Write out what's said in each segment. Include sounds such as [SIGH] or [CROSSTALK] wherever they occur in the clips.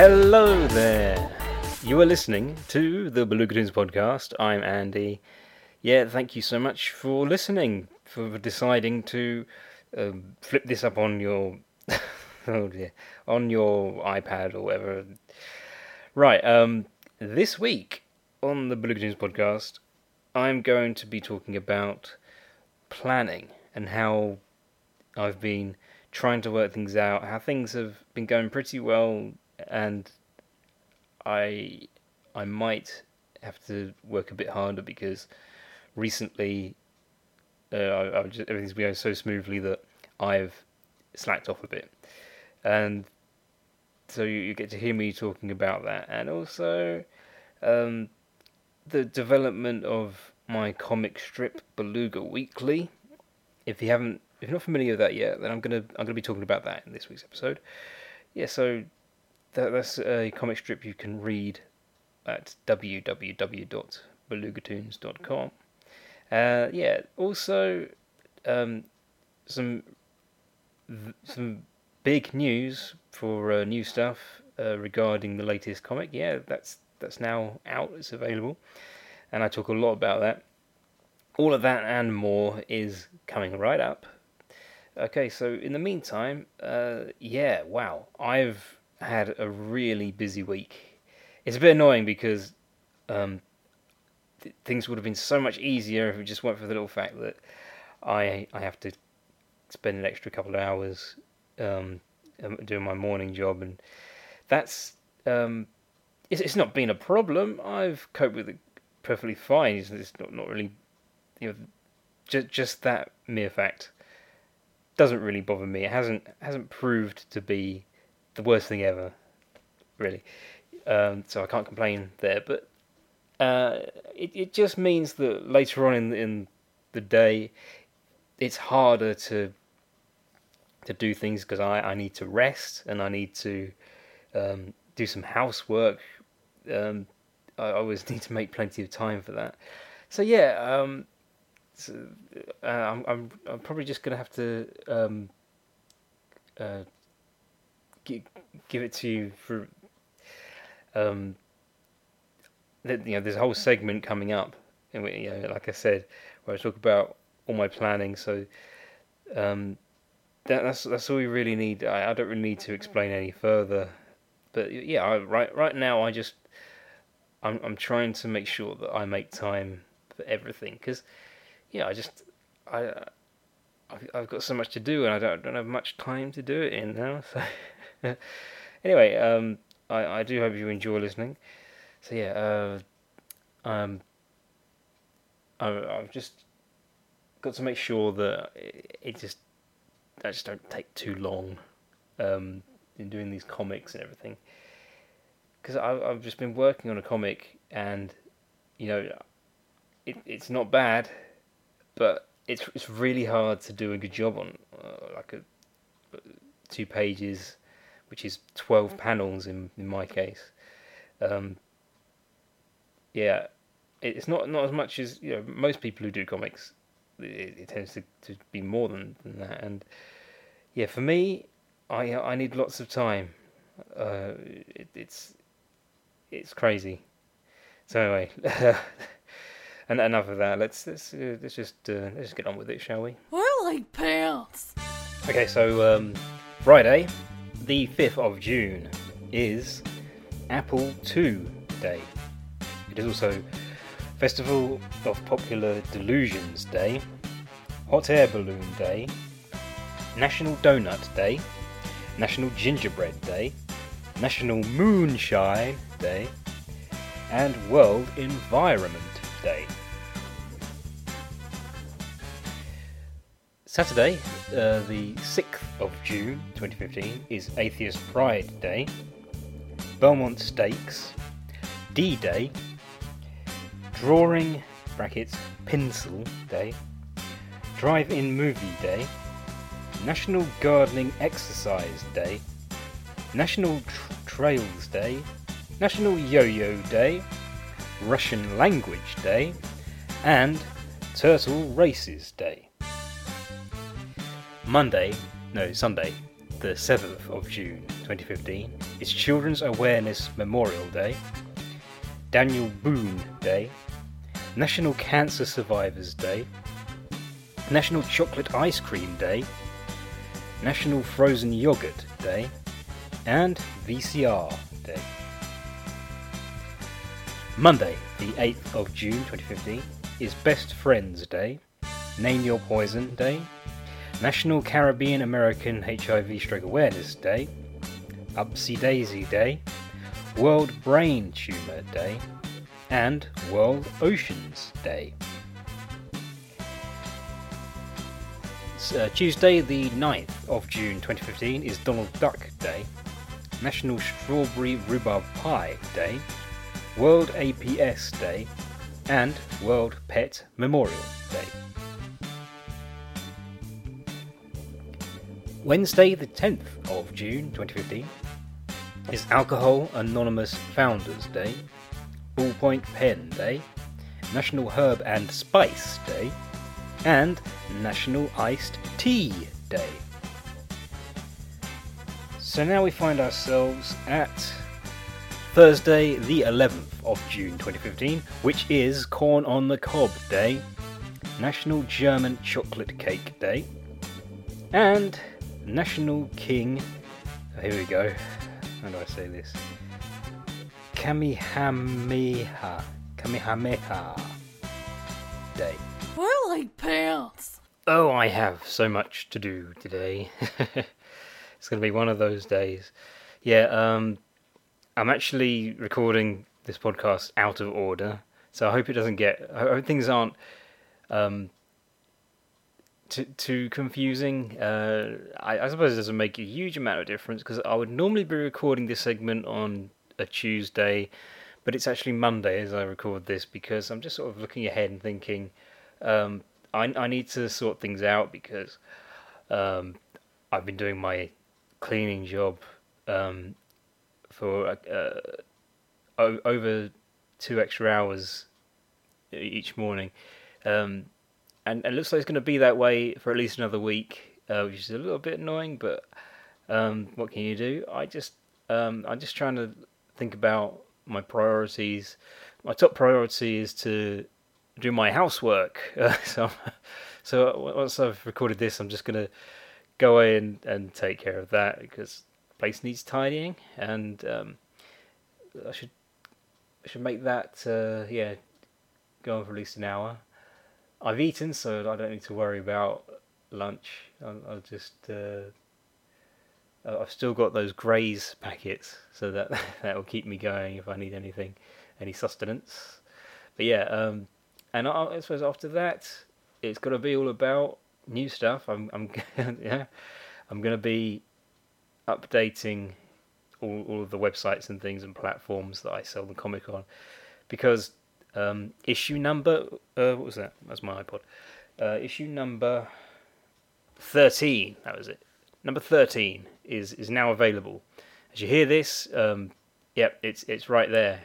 Hello there. You are listening to the Belugatoons podcast. I'm Andy. Yeah, thank you so much for listening, for deciding to um, flip this up on your [LAUGHS] oh dear, on your iPad or whatever. Right. Um, this week on the Belugatoons podcast, I'm going to be talking about planning and how I've been trying to work things out, how things have been going pretty well, and I I might have to work a bit harder because recently uh, I, I just, everything's been going so smoothly that I've slacked off a bit, and so you, you get to hear me talking about that, and also um, the development of my comic strip Beluga Weekly. If you haven't, if you're not familiar with that yet, then I'm gonna I'm gonna be talking about that in this week's episode. Yeah, so that, that's a comic strip you can read at www.belugatoons.com. Uh, yeah, also um, some some big news for uh, new stuff uh, regarding the latest comic. Yeah, that's that's now out. It's available, and I talk a lot about that. All of that and more is coming right up. Okay, so in the meantime, uh, yeah, wow, I've had a really busy week. It's a bit annoying because um, th- things would have been so much easier if it just weren't for the little fact that I I have to spend an extra couple of hours um, um doing my morning job, and that's um, it's, it's not been a problem. I've coped with it perfectly fine. It's, it's not not really you know just just that mere fact doesn't really bother me. It hasn't hasn't proved to be the worst thing ever, really. Um, so I can't complain there. But uh, it it just means that later on in in the day, it's harder to to do things because I, I need to rest and I need to um, do some housework. Um, I always [LAUGHS] need to make plenty of time for that. So yeah, um, so, uh, I'm, I'm I'm probably just gonna have to um, uh, give, it to you for um, you know there's a whole segment coming up, and we, you know, like I said, where I talk about all my planning. So um, that, that's that's all we really need. I, I don't really need to explain any further. But yeah, I, right right now I just I'm I'm trying to make sure that I make time for everything because yeah I just I I've, I've got so much to do and I don't don't have much time to do it in now. [LAUGHS] So [LAUGHS] anyway, um, I I do hope you enjoy listening. So yeah, uh, um, I I've just got to make sure that it, just I just don't take too long um, in doing these comics and everything. Because I've just been working on a comic and, you know, it, it's not bad, but it's it's really hard to do a good job on. Uh, like a two pages, which is twelve panels in in my case. Um, yeah, it's not not as much as you know most people who do comics. It, it tends to, to be more than, than that, and yeah, for me, I I need lots of time. Uh, it, it's it's crazy. So anyway, [LAUGHS] and enough of that. Let's let's uh, let's just uh, let's just get on with it, shall we? I like pants. Okay, so um, Friday, the 5th of June is Apple II Day. It is also Festival of Popular Delusions Day, Hot Air Balloon Day, National Donut Day, National Gingerbread Day, National Moonshine Day, and World Environment Day. Saturday, uh, the 6th of June 2015, is Atheist Pride Day, Belmont Stakes, D Day, Drawing brackets Pencil Day, Drive In Movie Day, National Gardening Exercise Day, National Tr- Trails Day, National Yo Yo Day, Russian Language Day, and Turtle Races Day. Monday, no, Sunday, the 7th of June 2015, is Children's Awareness Memorial Day, Daniel Boone Day, National Cancer Survivors Day, National Chocolate Ice Cream Day, National Frozen Yogurt Day, and VCR Day. Monday, the 8th of June 2015, is Best Friends Day, Name Your Poison Day, National Caribbean American HIV Stroke Awareness Day, Upsy Daisy Day, World Brain Tumour Day, and World Oceans Day. Uh, Tuesday, the 9th of June 2015, is Donald Duck Day, National Strawberry Rhubarb Pie Day, World APS Day, and World Pet Memorial Day. Wednesday, the 10th of June 2015, is Alcohol Anonymous Founders Day, Ballpoint Pen Day, National Herb and Spice Day, and National Iced Tea Day. So now we find ourselves at Thursday, the 11th of June 2015, which is Corn on the Cob Day, National German Chocolate Cake Day, and National King. oh, here we go. How do I say this? Kamehameha. Kamehameha Day. I like pants. Oh, I have so much to do today. [LAUGHS] it's going to be one of those days. Yeah, um, I'm actually recording this podcast out of order, so I hope it doesn't get. I hope things aren't um, too, too confusing. Uh, I, I suppose it doesn't make a huge amount of difference because I would normally be recording this segment on a Tuesday, but it's actually Monday as I record this because I'm just sort of looking ahead and thinking um, I, I need to sort things out because um, I've been doing my cleaning job um, for uh, over two extra hours e- each morning. Um, and it looks like it's going to be that way for at least another week, uh, which is a little bit annoying. But um, what can you do? I just um, I'm just trying to think about my priorities. My top priority is to do my housework. Uh, [LAUGHS] so so once I've recorded this, I'm just going to go away and, and take care of that because the place needs tidying, and um, I should I should make that uh, yeah go on for at least an hour. I've eaten, so I don't need to worry about lunch. I'll, I'll just uh, I've still got those Graze packets, so that [LAUGHS] that will keep me going if I need anything, any sustenance. But yeah, um, and I, I suppose after that, it's got to be all about new stuff. I'm I'm [LAUGHS] yeah, I'm going to be updating all all of the websites and things and platforms that I sell the comic on, because um, issue number uh, what was that? That's my iPod. Uh, issue number thirteen. That was it. Number thirteen is is now available. As you hear this, um, yep, it's it's right there.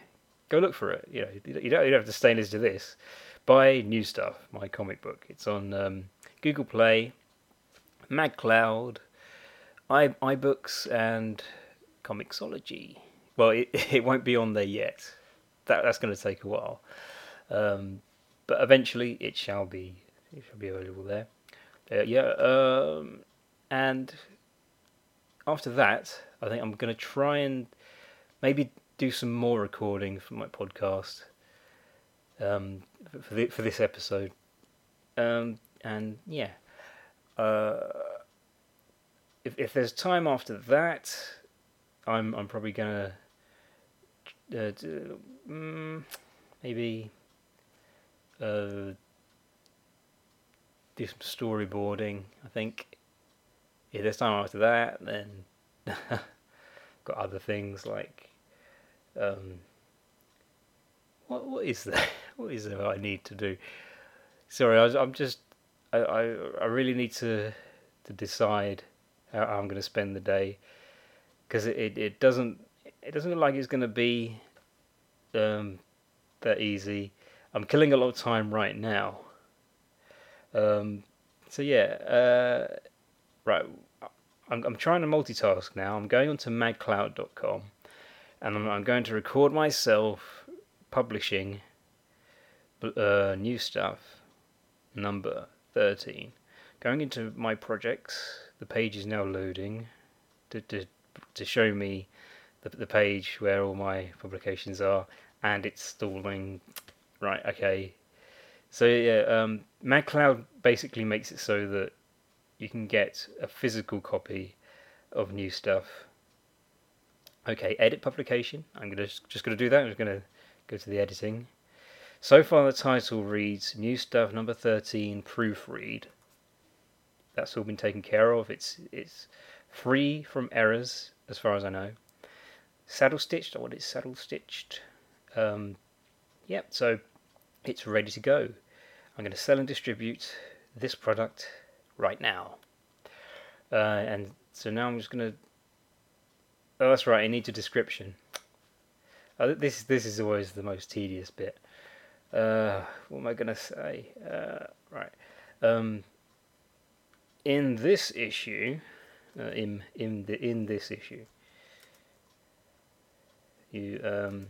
Go look for it. You know, you don't you don't have to stay and listen to this. Buy new stuff. My comic book. It's on um, Google Play, MagCloud, i iBooks, and Comixology. Well, it [LAUGHS] it won't be on there yet. That that's going to take a while, um, but eventually it shall be. It shall be available there. Uh, yeah, um, and after that, I think I'm going to try and maybe do some more recording for my podcast um, for the, for this episode. Um, and yeah, uh, if if there's time after that, I'm I'm probably gonna uh, mm, maybe uh, do some storyboarding. I think. Yeah, this time after that, then [LAUGHS] got other things like. Um, what what is that? [LAUGHS] What is there I need to do? Sorry, I I'm just. I, I I really need to to decide how I'm going to spend the day because it, it, it doesn't it doesn't look like it's going to be um, that easy. I'm killing a lot of time right now. Um, so yeah, uh, right. I'm, I'm trying to multitask now. I'm going on to magcloud.com and I'm, I'm going to record myself publishing uh, new stuff, number 13. Going into my projects, the page is now loading to, to, to show me the, the page where all my publications are, and it's stalling. Right, okay. So yeah, um, MagCloud basically makes it so that you can get a physical copy of new stuff. Okay, edit publication. I'm gonna just gonna do that. I'm gonna go to the editing. So far, the title reads "New Stuff Number 13 Proofread." That's all been taken care of. It's it's free from errors as far as I know. Saddle stitched. I want it saddle stitched. Um, yep. So it's ready to go. I'm going to sell and distribute this product right now. Uh, and so now I'm just going to. Oh, that's right. I need a description. Uh, this this is always the most tedious bit. Uh, what am I going to say? Uh, right. Um, in this issue, uh, in in the in this issue, you um,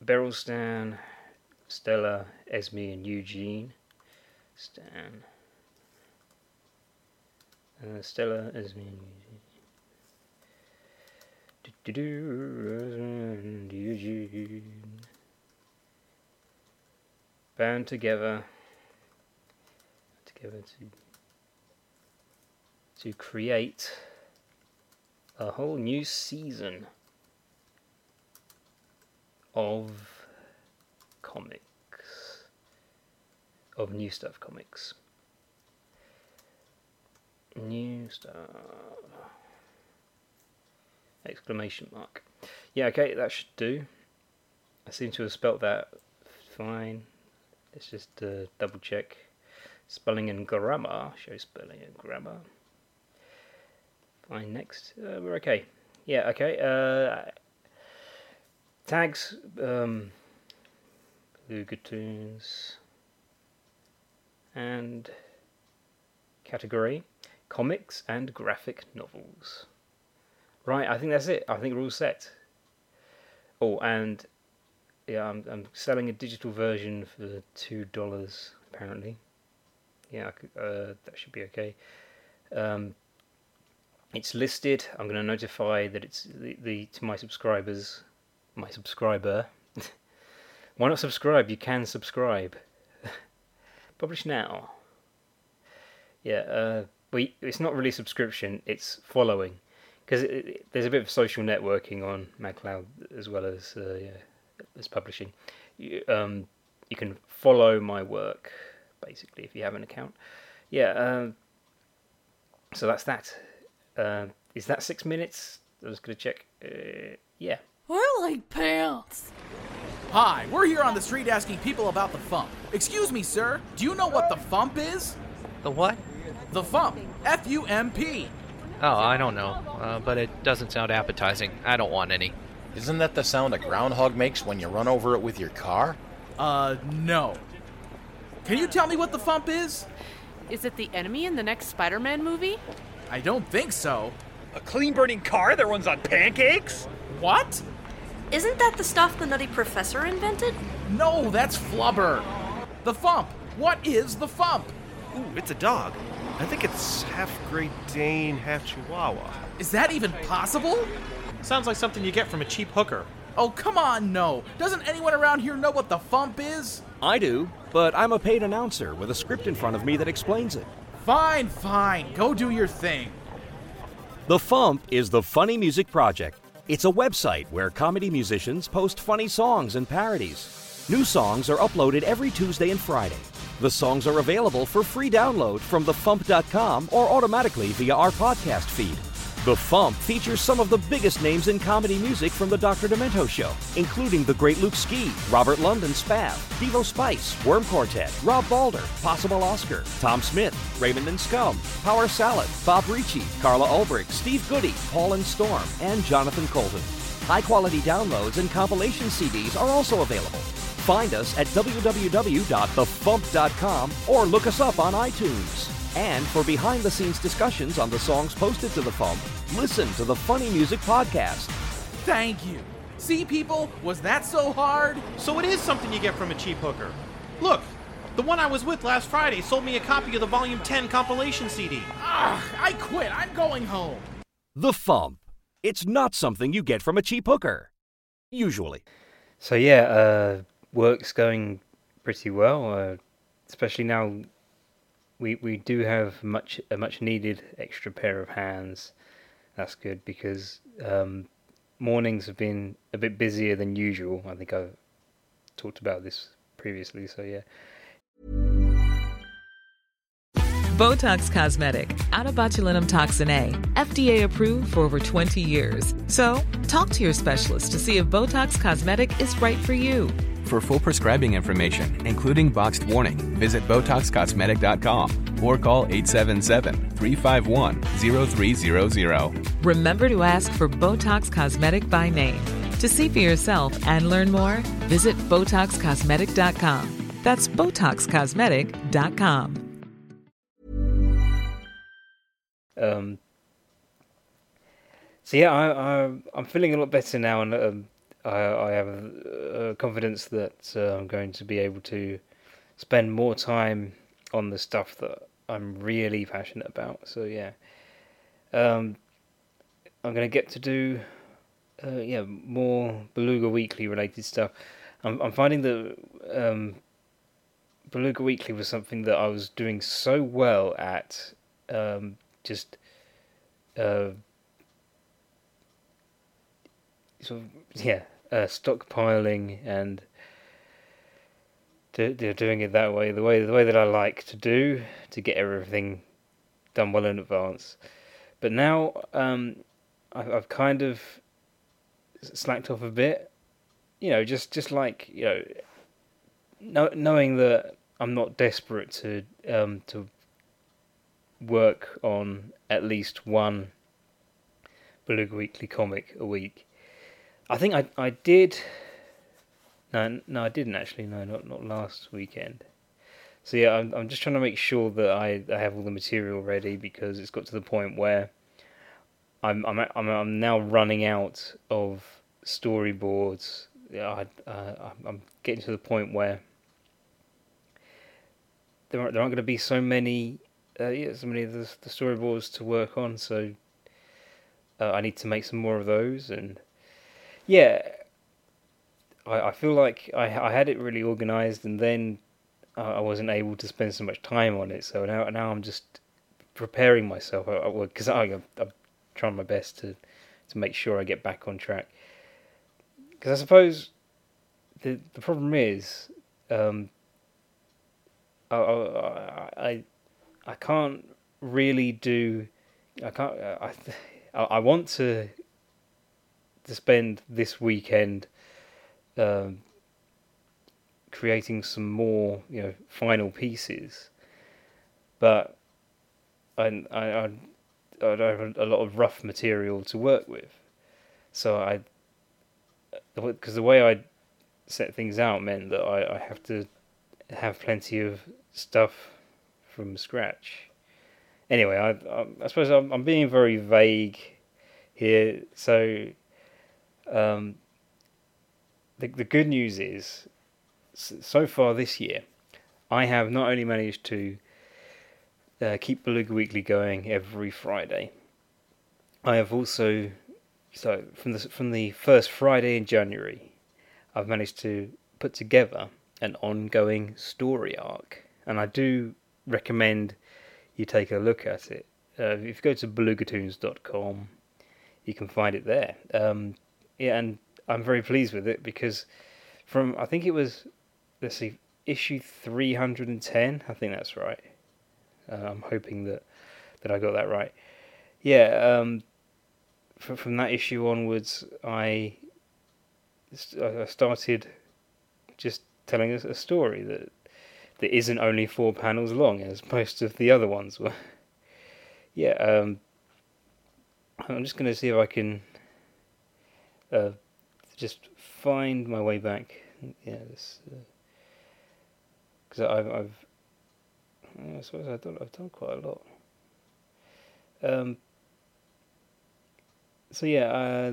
Beryl Stan, Stella, Esme, and Eugene. Stan. Uh, Stella, Esme, and Eugene. Bound together. Together to to create a whole new season of comics, of new stuff comics. New stuff. Exclamation mark. Yeah, okay, that should do. I seem to have spelt that fine. Let's just uh, double check. Spelling and grammar. Show spelling and grammar. Fine, next. Uh, we're okay. Yeah, okay. Uh, tags. Um. And category comics and graphic novels. Right, I think that's it. I think we're all set. Oh, and yeah, I'm, I'm selling a digital version for two dollars apparently. Yeah, could, uh, that should be okay. Um, it's listed. I'm going to notify that it's the, the to my subscribers, my subscriber. [LAUGHS] Why not subscribe? You can subscribe. [LAUGHS] Publish now. Yeah, uh, but it's not really subscription. It's following because there's a bit of social networking on MagCloud as well as uh, yeah, as publishing. You, um, you can follow my work basically if you have an account. Yeah. Uh, so that's that. Uh, is that six minutes? I was going to check. Uh, yeah. I like pants. Hi, we're here on the street asking people about the Fump. Excuse me, sir. Do you know what the Fump is? The what? The Fump. F U M P. Oh, I don't know, uh, but it doesn't sound appetizing. I don't want any. Isn't that the sound a groundhog makes when you run over it with your car? Uh, no. Can you tell me what the Fump is? Is it the enemy in the next Spider Man movie? I don't think so. A clean burning car that runs on pancakes? What? Isn't that the stuff the Nutty Professor invented? No, that's flubber. The Fump. What is the Fump? Ooh, it's a dog. I think it's half Great Dane, half Chihuahua. Is that even possible? Sounds like something you get from a cheap hooker. Oh, come on, no. Doesn't anyone around here know what the Fump is? I do, but I'm a paid announcer with a script in front of me that explains it. Fine, fine. Go do your thing. The Fump is the Funny Music Project. It's a website where comedy musicians post funny songs and parodies. New songs are uploaded every Tuesday and Friday. The songs are available for free download from thefump.com or automatically via our podcast feed. The Fump features some of the biggest names in comedy music from the Dr. Demento Show, including the great Luke Ski, Robert London Spav, Devo Spice, Worm Quartet, Rob Balder, Possible Oscar, Tom Smith, Raymond and Scum, Power Salad, Bob Ricci, Carla Ulbrich, Steve Goody, Paul and Storm, and Jonathan Coulton. High quality downloads and compilation CDs are also available. Find us at www.thefump.com or look us up on iTunes. And for behind the scenes discussions on the songs posted to the Fump, listen to the Funny Music Podcast. Thank you. See, people, was that so hard? So it is something you get from a cheap hooker. Look, the one I was with last Friday sold me a copy of the Volume 10 compilation CD. Ugh, I quit. I'm going home. The Fump. It's not something you get from a cheap hooker. Usually. So yeah, uh, work's going pretty well, uh, especially now we we do have much a much needed extra pair of hands. That's good because um, mornings have been a bit busier than usual. I think I've talked about this previously. So yeah. Botox Cosmetic, out of botulinum toxin A, FDA approved for over 20 years. So, talk to your specialist to see if Botox Cosmetic is right for you. For full prescribing information, including boxed warning, visit BotoxCosmetic.com or call 877-351-0300. Remember to ask for Botox Cosmetic by name. To see for yourself and learn more, visit BotoxCosmetic.com. That's BotoxCosmetic.com. Um, so yeah, I, I I'm feeling a lot better now, and um, I I have uh, confidence that uh, I'm going to be able to spend more time on the stuff that I'm really passionate about. So yeah, um, I'm gonna get to do uh, yeah more Beluga Weekly related stuff. I'm I'm finding that um, Beluga Weekly was something that I was doing so well at. Um, just uh, yeah uh, stockpiling and do, do, doing it that way the way the way that I like to do to get everything done well in advance. But now um, I've, I've kind of slacked off a bit. You know, just just like you know, know knowing that I'm not desperate to um, to work on at least one Beluga Weekly comic a week. I think I I did. No, no, I didn't actually. No, not not last weekend. So yeah, I'm I'm just trying to make sure that I, I have all the material ready because it's got to the point where I'm I'm I'm, I'm now running out of storyboards. I, uh, I'm getting to the point where there aren't, there aren't going to be so many uh, yeah, so many of the, the storyboards to work on. So uh, I need to make some more of those, and yeah, I, I feel like I I had it really organized, and then I wasn't able to spend so much time on it. So now now I'm just preparing myself because I, I, I'm trying my best to to make sure I get back on track. Because I suppose the the problem is. Um, I, I, I I can't really do. I can't. I I want to to spend this weekend um, creating some more, you know, final pieces, but I I I, I have a lot of rough material to work with, so I because the way I set things out meant that I, I have to have plenty of stuff from scratch. Anyway, I, I, I suppose I'm, I'm, being very vague here. So, um, the the good news is, so far this year, I have not only managed to uh, keep Beluga Weekly going every Friday. I have also, so from the from the first Friday in January, I've managed to put together an ongoing story arc, and I do recommend you take a look at it. Uh, if you go to belugatoons.com, you can find it there. Um, yeah, and I'm very pleased with it because from I think it was let's see issue 310. I think that's right. Uh, I'm hoping that that I got that right. Yeah, um, from from that issue onwards, I I started just telling a story that that isn't only four panels long as most of the other ones were. [LAUGHS] yeah, um, I'm just gonna see if I can uh, just find my way back. Yeah, because uh, I've, I've I suppose I've done I've done quite a lot. Um, so yeah, uh,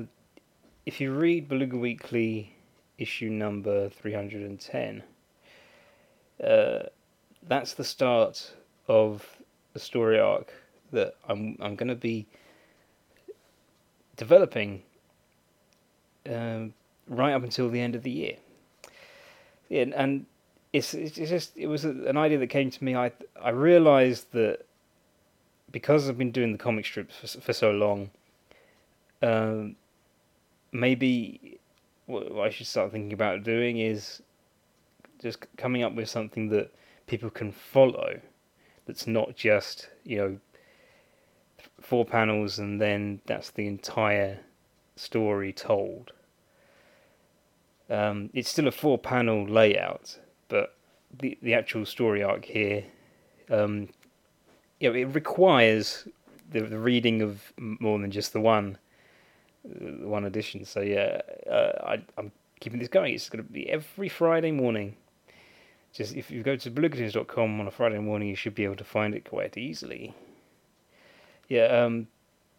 if you read Beluga Weekly issue number three hundred and ten, uh, that's the start of a story arc that I'm I'm going to be developing um, right up until the end of the year. Yeah, and it's it's just it was an idea that came to me. I I realised that because I've been doing the comic strips for, for so long, um, maybe what I should start thinking about doing is just coming up with something that people can follow. That's not just you know four panels and then that's the entire story told. Um, it's still a four panel layout, but the the actual story arc here, um, you know, it requires the, the reading of more than just the one uh, one edition. So yeah, uh, I, I'm keeping this going. It's going to be every Friday morning. Just if you go to belugatoons.com on a Friday morning, you should be able to find it quite easily. Yeah, um,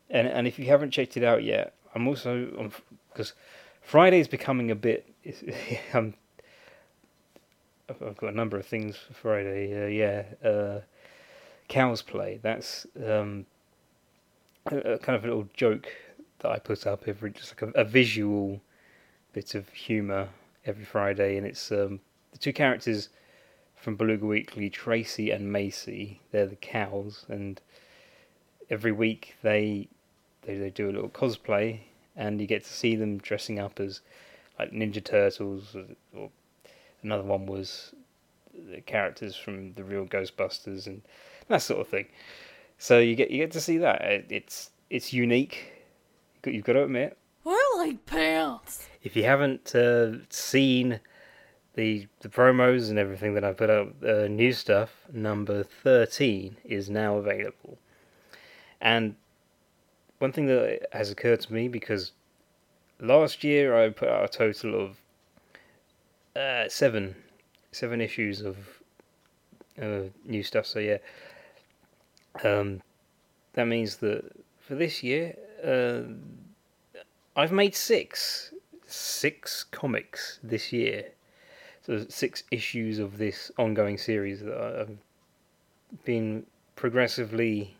and and if you haven't checked it out yet, I'm also because Friday is becoming a bit. [LAUGHS] I'm I've got a number of things for Friday. Uh, yeah, uh, Cows Play. That's um, a, a, kind of a little joke that I put up every, just like a, a visual bit of humour every Friday, and it's um, the two characters from Beluga Weekly, Tracy and Macy. They're the cows, and every week they they, they do a little cosplay, and you get to see them dressing up as like Ninja Turtles or, or Another one was the characters from the real Ghostbusters and that sort of thing. So you get you get to see that. It's it's unique. You've got to admit. I like pants. If you haven't uh, seen the the promos and everything that I put up, uh, new stuff number thirteen is now available. And one thing that has occurred to me because last year I put out a total of uh, seven, seven issues of uh, new stuff. So yeah, um, that means that for this year, uh, I've made six, six comics this year. So six issues of this ongoing series that I've been progressively,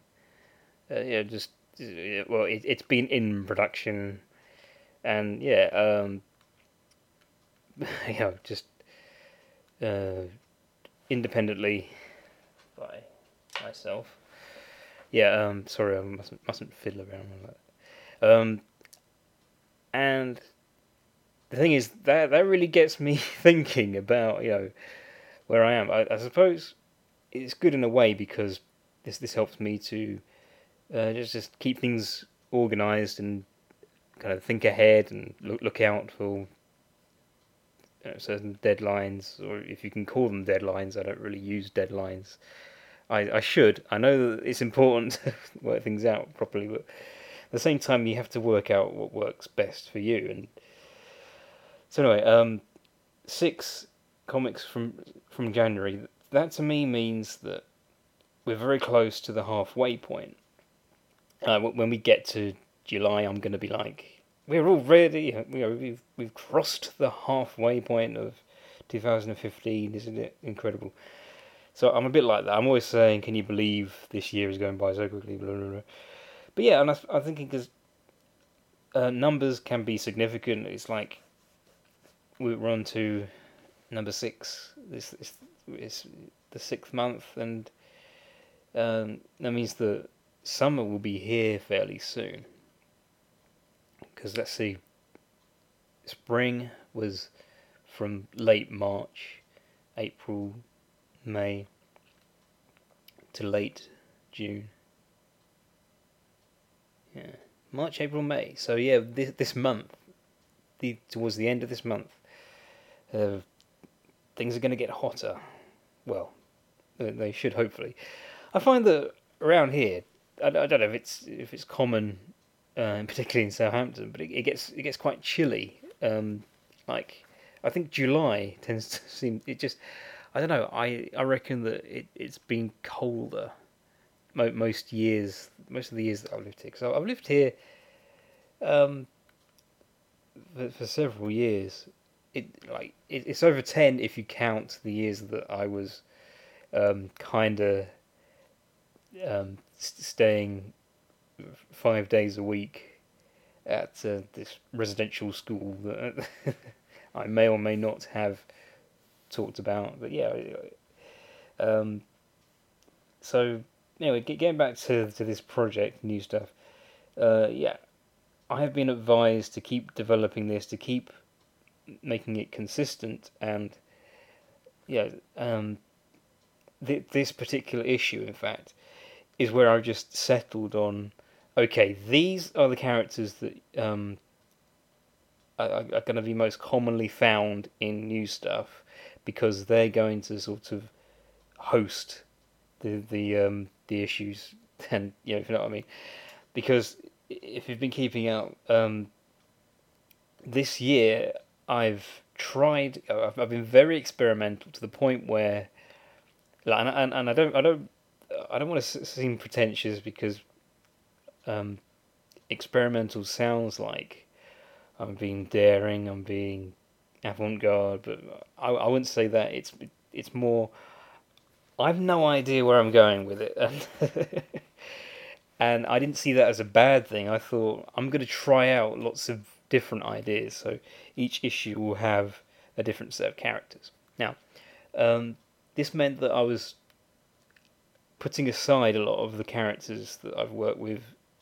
uh, yeah, just well, it, has been in production, and yeah, um, [LAUGHS] you know, just uh, independently by myself. Yeah, um, sorry, I mustn't mustn't fiddle around with that. Um, and the thing is that that really gets me [LAUGHS] thinking about you know where I am. I, I suppose it's good in a way because this this helps me to uh, just just keep things organized and kind of think ahead and look look out for you know, certain deadlines, or if you can call them deadlines. I don't really use deadlines. I, I should. I know that it's important [LAUGHS] to work things out properly, but at the same time, you have to work out what works best for you. And so anyway, um, six comics from from January. That to me means that we're very close to the halfway point. Uh, when we get to July, I'm going to be like, we're already you know we've we've crossed the halfway point of 2015 isn't it? Incredible. So i'm a bit like that. I'm always saying can you believe this year is going by so quickly? Blah, blah, blah. but yeah and I, i'm thinking because uh, numbers can be significant. It's like we're on to number six. This is it's the sixth month and um, that means that summer will be here fairly soon because let's see, spring was from late March, April, May to late June. Yeah, March, April, May. So yeah, this this month, the towards the end of this month, uh, things are going to get hotter. Well, they should hopefully. I find that around here, I, I don't know if it's if it's common, uh, particularly in Southampton, but it, it gets it gets quite chilly. Um, like I think July [LAUGHS] tends to seem it just. I don't know. I, I reckon that it it's been colder mo- most years, most of the years that I've lived here. Because I've lived here um, for, for several years. It like it, it's over ten if you count the years that I was um, kind of um, staying five days a week at uh, this residential school that [LAUGHS] I may or may not have talked about. But yeah, um, so anyway, getting back to to this project, new stuff. Uh, yeah, I have been advised to keep developing this, to keep making it consistent, and yeah, um, th- this particular issue, in fact, is where I've just settled on. Okay, these are the characters that um, are, are going to be most commonly found in new stuff because they're going to sort of host the the um, the issues. [LAUGHS] And you know, if you know what I mean, because if you've been keeping out um, this year, I've tried. I've, I've been very experimental to the point where, like, and, and, and I don't I don't I don't want to seem pretentious because um, experimental sounds like I'm being daring, I'm being avant-garde, but I, I wouldn't say that. It's it's more. I've no idea where I'm going with it, and, [LAUGHS] and I didn't see that as a bad thing. I thought I'm going to try out lots of different ideas, so each issue will have a different set of characters. Now, um, this meant that I was putting aside a lot of the characters that I've worked with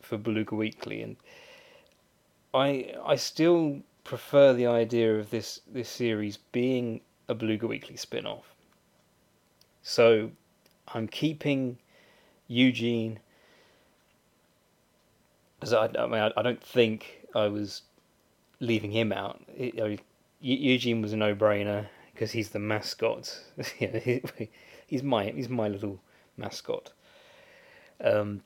for Beluga Weekly, and I I still prefer the idea of this this series being a Beluga Weekly spin-off. So I'm keeping Eugene as I, I mean I, I don't think I was leaving him out. It, know, Eugene was a no-brainer because he's the mascot. [LAUGHS] he's my he's my little mascot. Um,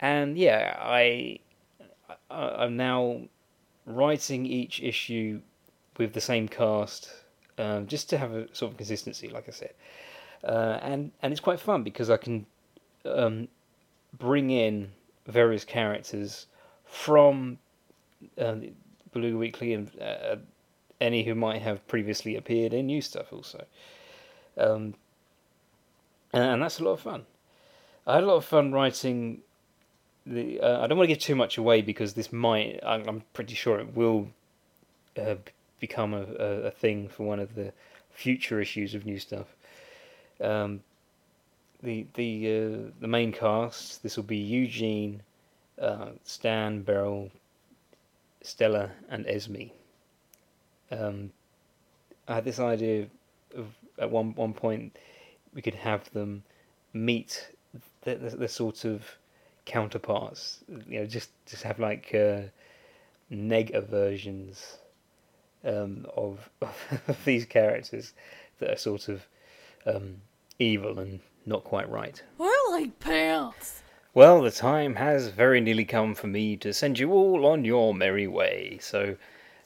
and yeah, I, I am now writing each issue with the same cast, um, just to have a sort of consistency, like I said. Uh, and and it's quite fun because I can um, bring in various characters from uh, Blue Weekly and uh, any who might have previously appeared in new stuff also. Um, and, that's a lot of fun. I had a lot of fun writing the. Uh, I don't want to give too much away because this might. I'm, pretty sure it will uh, become a, a, a, thing for one of the future issues of new stuff. Um, the the uh, the main cast. This will be Eugene, uh, Stan, Beryl, Stella, and Esme. Um, I had this idea of at one one point we could have them meet the, the, the sort of counterparts. You know, just just have like uh, neg versions um, of, [LAUGHS] of these characters that are sort of um, evil and not quite right. I like pants. Well, the time has very nearly come for me to send you all on your merry way. So,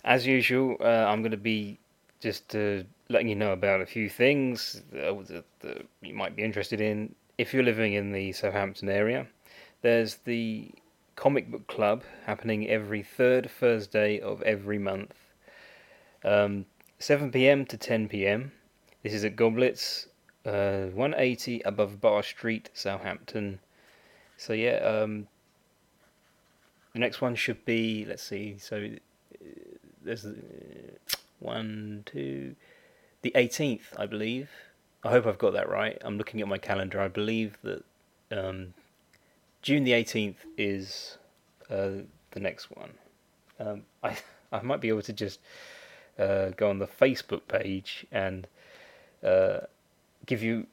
as usual, uh, I'm going to be just uh, letting you know about a few things that, that, you might be interested in if you're living in the Southampton area. There's the comic book club happening every third Thursday of every month, um, 7 p.m. to 10 p.m. This is at Goblets, uh, 180 above Bar Street, Southampton. So yeah, um, the next one should be let's see. So uh, there's uh, one, two, the 18th, I believe. I hope I've got that right. I'm looking at my calendar. I believe that um, June the 18th is uh, the next one. Um, I [LAUGHS] I might be able to just uh, go on the Facebook page and uh, give you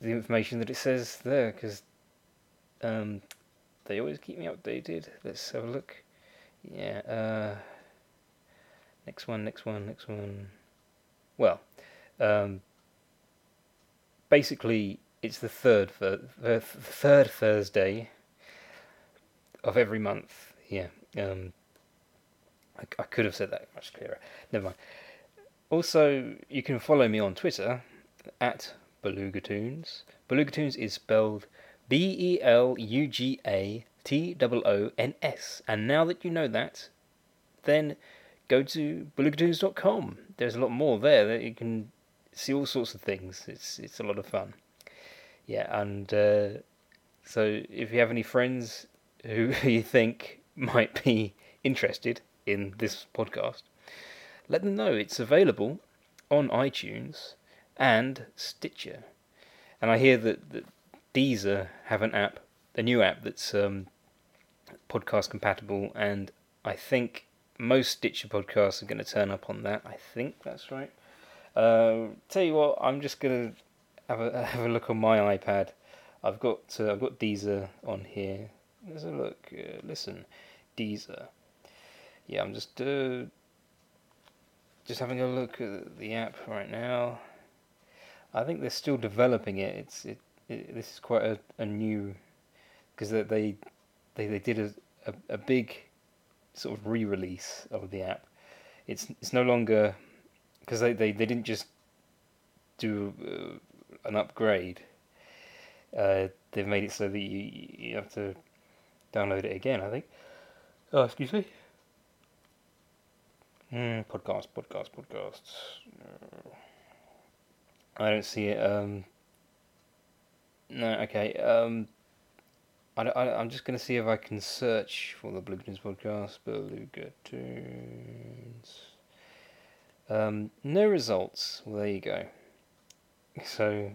the information that it says there because um, they always keep me updated. Let's have a look. Yeah. Uh, next one. Next one. Next one. Well, um, basically, it's the third the third Thursday of every month. Yeah. Um, I, I could have said that much clearer. Never mind. Also, you can follow me on Twitter at Belugatoons. Belugatoons is spelled B E L U G A T O O N S. And now that you know that, then go to belugatoons.com. There's a lot more there that you can see all sorts of things. It's it's a lot of fun. Yeah, and uh, so if you have any friends who [LAUGHS] you think might be interested in this podcast, let them know it's available on iTunes and Stitcher. And I hear that, that Deezer have an app, a new app that's um, podcast compatible, and I think most Stitcher podcasts are going to turn up on that. I think that's right. Uh, tell you what, I'm just gonna have a [LAUGHS] have a look on my iPad. I've got uh, I've got Deezer on here. Have a look. Uh, listen, Deezer. Yeah, I'm just uh, just having a look at the app right now. I think they're still developing it. It's it, it this is quite a, a new because they, they they they did a, a, a big sort of re-release of the app. It's it's no longer because they, they, they didn't just do uh, an upgrade. Uh, they've made it so that you you have to download it again. I think. Oh, excuse me. Mm, podcast, podcast, podcasts. I don't see it. Um, no, okay. Um, I, I, am just going to see if I can search for the Tunes podcast. Beluga Tunes. Um, no results. Well, there you go. So,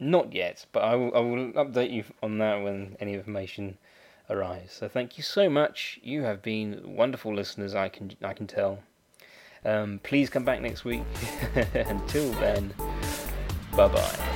not yet, but I will, I will update you on that when any information arrives. So, thank you so much. You have been wonderful listeners. I can I can tell. Um, please come back next week. [LAUGHS] Until then, bye bye.